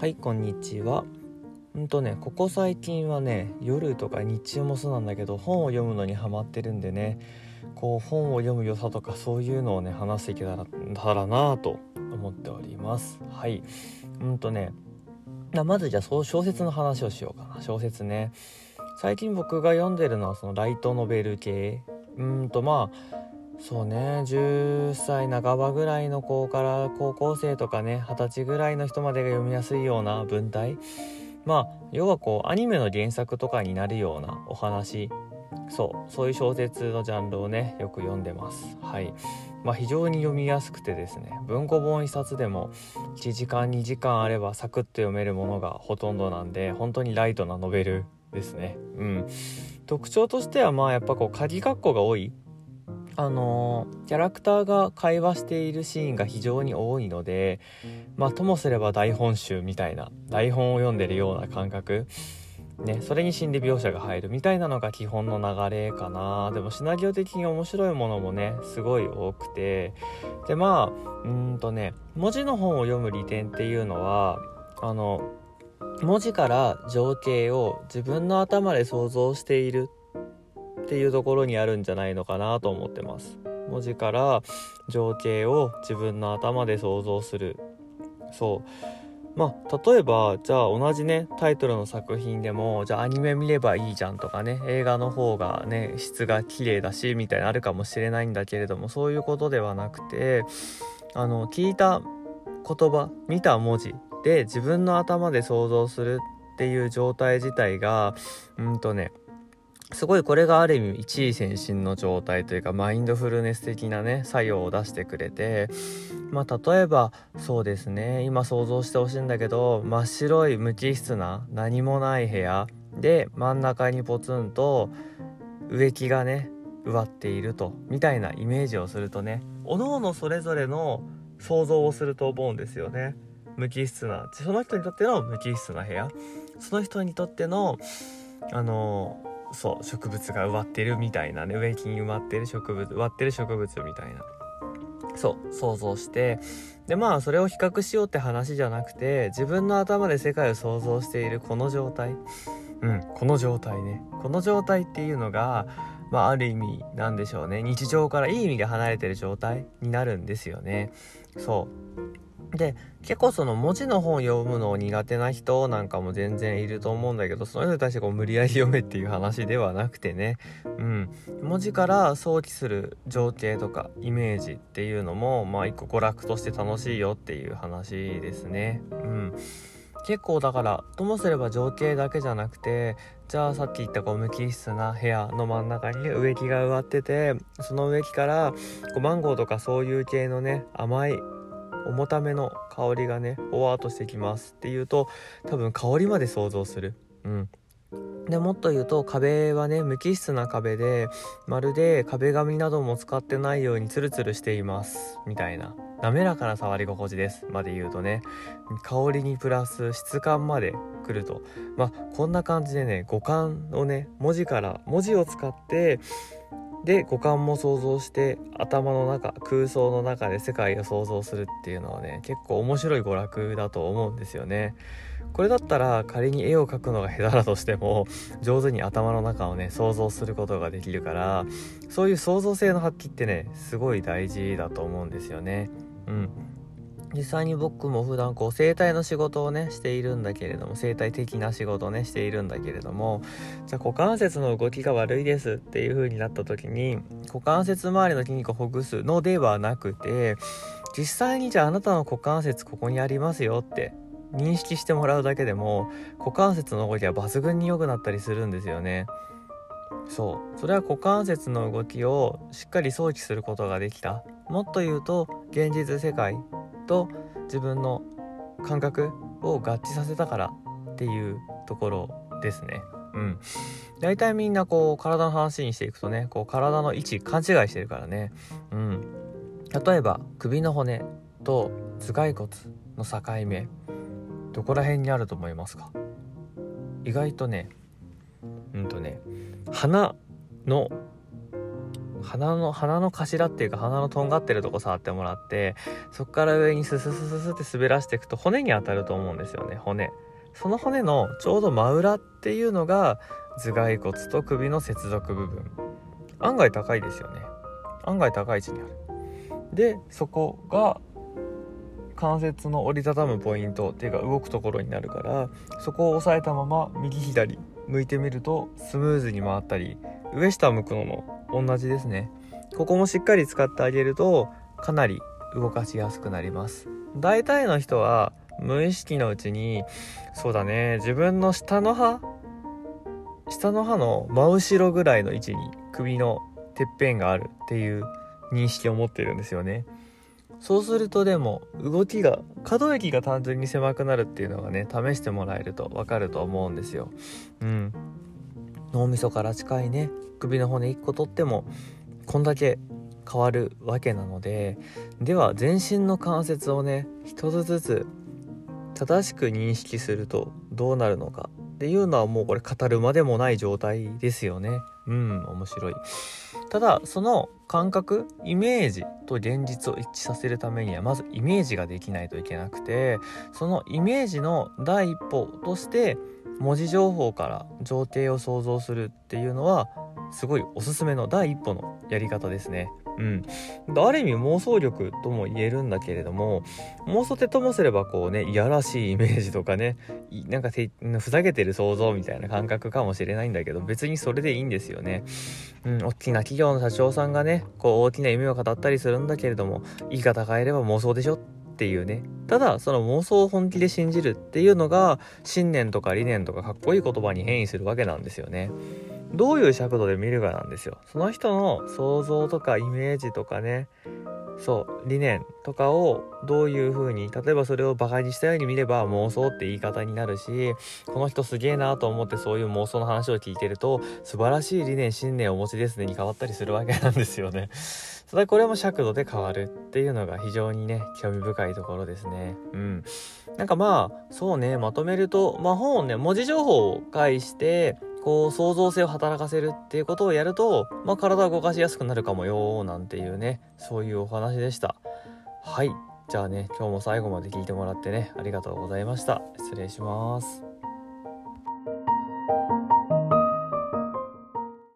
はいこんにちは。うんとねここ最近はね夜とか日中もそうなんだけど本を読むのにハマってるんでねこう本を読む良さとかそういうのをね話していけたらたらなと思っております。はい。うんとねまずじゃあそう小説の話をしようかな。小説ね。最近僕が読んでるのはそのライトノベル系。うんとまあそうね10歳半ばぐらいの子から高校生とかね二十歳ぐらいの人までが読みやすいような文体。まあ要はこうアニメの原作とかになるようなお話。そうそういう小説のジャンルをねよく読んでます。はい。まあ非常に読みやすくてですね文庫本1冊でも1時間2時間あればサクッと読めるものがほとんどなんで本当にライトなノベルですね。うん。特徴としてはまあやっぱこう鍵括弧が多いあのキャラクターが会話しているシーンが非常に多いのでまあともすれば台本集みたいな台本を読んでるような感覚。ね、それに心理描写が入るみたいなのが基本の流れかな。でもシナリオ的に面白いものもねすごい多くて。でまあうんとね文字の本を読む利点っていうのはあの文字から情景を自分の頭で想像しているっていうところにあるんじゃないのかなと思ってます。文字から情景を自分の頭で想像する。そう。まあ例えばじゃあ同じねタイトルの作品でもじゃあアニメ見ればいいじゃんとかね映画の方がね質が綺麗だしみたいなあるかもしれないんだけれどもそういうことではなくてあの聞いた言葉見た文字で自分の頭で想像するっていう状態自体がうんとねすごいこれがある意味一位先進の状態というかマインドフルネス的なね作用を出してくれてまあ例えばそうですね今想像してほしいんだけど真っ白い無機質な何もない部屋で真ん中にポツンと植木がね植わっているとみたいなイメージをするとねおのおのそれぞれの想像をすると思うんですよね。無機質なその人にとっての無機質な部屋。その人にとってのあのそう植物が植わってるみたいなね植木に埋まってる植物植わってる植物みたいな。そう想像して。でまあそれを比較しようって話じゃなくて自分の頭で世界を想像しているこの状態。うんこの状態ね。この状態っていうのがまあある意味なんでしょうね。日常からいい意味で離れてる状態になるんですよね。そう。で結構その文字の本を読むのを苦手な人なんかも全然いると思うんだけどその人に対してこう無理やり読めっていう話ではなくてね。うん。文字から想起する情景とかイメージっていうのもまあ一個娯楽として楽しいよっていう話ですね。うん。結構だからともすれば情景だけじゃなくてじゃあさっき言ったこう無機質な部屋の真ん中に植木が植わっててその植木からこうマンゴーとかそういう系のね甘い重ための香りがねほわーっとしてきますっていうと多分香りまで想像する。うん。でもっと言うと壁はね無機質な壁でまるで壁紙なども使ってないようにツルツルしています。みたいな。滑らかな触り心地です。まで言うとね。香りにプラス質感までくると。まあこんな感じでね五感をね文字から文字を使ってで五感も想像して頭の中空想の中で世界を想像するっていうのはね結構面白い娯楽だと思うんですよね。これだったら仮に絵を描くのが下手だとしても上手に頭の中をね想像することができるからそういう創造性の発揮ってねすごい大事だと思うんですよね。うん実際に僕も普段こう生態の仕事をねしているんだけれども生態的な仕事をねしているんだけれどもじゃあ股関節の動きが悪いですっていう風になった時に股関節周りの筋肉をほぐすのではなくて実際にじゃああなたの股関節ここにありますよって認識してもらうだけでも股関節の動きは抜群に良くなったりするんですよね。そうそれは股関節の動きをしっかり想起することができたもっと言うと現実世界と自分の感覚を合致させたからっていうところですね。うん。大体みんなこう体の話にしていくとね、こう体の位置勘違いしてるからね。うん。例えば首の骨と頭蓋骨の境目、どこら辺にあると思いますか？意外とね、うんとね、鼻の鼻の鼻の頭っていうか鼻のとんがってるとこ触ってもらってそこから上にスススススって滑らしていくと骨に当たると思うんですよね骨。その骨のちょうど真裏っていうのが頭蓋骨と首の接続部分。案外高いですよね。案外高い位置にある。でそこが関節の折りたたむポイントっていうか動くところになるからそこを押さえたまま右左向いてみるとスムーズに回ったり上下向くのも同じですね。ここもしっかり使ってあげるとかなり動かしやすくなります。大体の人は無意識のうちにそうだね自分の下の歯下の歯の真後ろぐらいの位置に首のてっぺんがあるっていう認識を持ってるんですよね。そうするとでも動きが可動域が単純に狭くなるっていうのがね試してもらえると分かると思うんですよ。うん。脳みそから近いね首の骨1個取ってもこんだけ変わるわけなのででは全身の関節をね一つずつ正しく認識するとどうなるのかっていうのはもうこれ語るまでもない状態ですよね。うん面白い。ただその感覚イメージと現実を一致させるためにはまずイメージができないといけなくてそのイメージの第一歩として文字情報から情景を想像するっていうのはすごいおすすめの第一歩のやり方ですね。うん、ある意味妄想力とも言えるんだけれども妄想ってともすればこうねいやらしいイメージとかねなんかふざけてる想像みたいな感覚かもしれないんだけど別にそれでいいんですよね。うん、大きな企業の社長さんがねこう大きな夢を語ったりするんだけれども言い方変えれば妄想でしょっていうねただその妄想を本気で信じるっていうのが信念とか理念とかかっこいい言葉に変異するわけなんですよね。どういう尺度で見るかなんですよ。その人の想像とかイメージとかね、そう理念とかをどういう風に例えばそれをバカにしたように見れば妄想って言い方になるしこの人すげえなと思ってそういう妄想の話を聞いてると素晴らしい理念信念をお持ちですねに変わったりするわけなんですよね。ただこれも尺度で変わるっていうのが非常にね興味深いところですね。うん。なんかまあそうねまとめると、まあ、本をね文字情報を介してこう創造性を働かせるっていうことをやると、まあ、体を動かしやすくなるかもよなんていうねそういうお話でした。はい。じゃあね今日も最後まで聞いてもらってねありがとうございました。失礼します。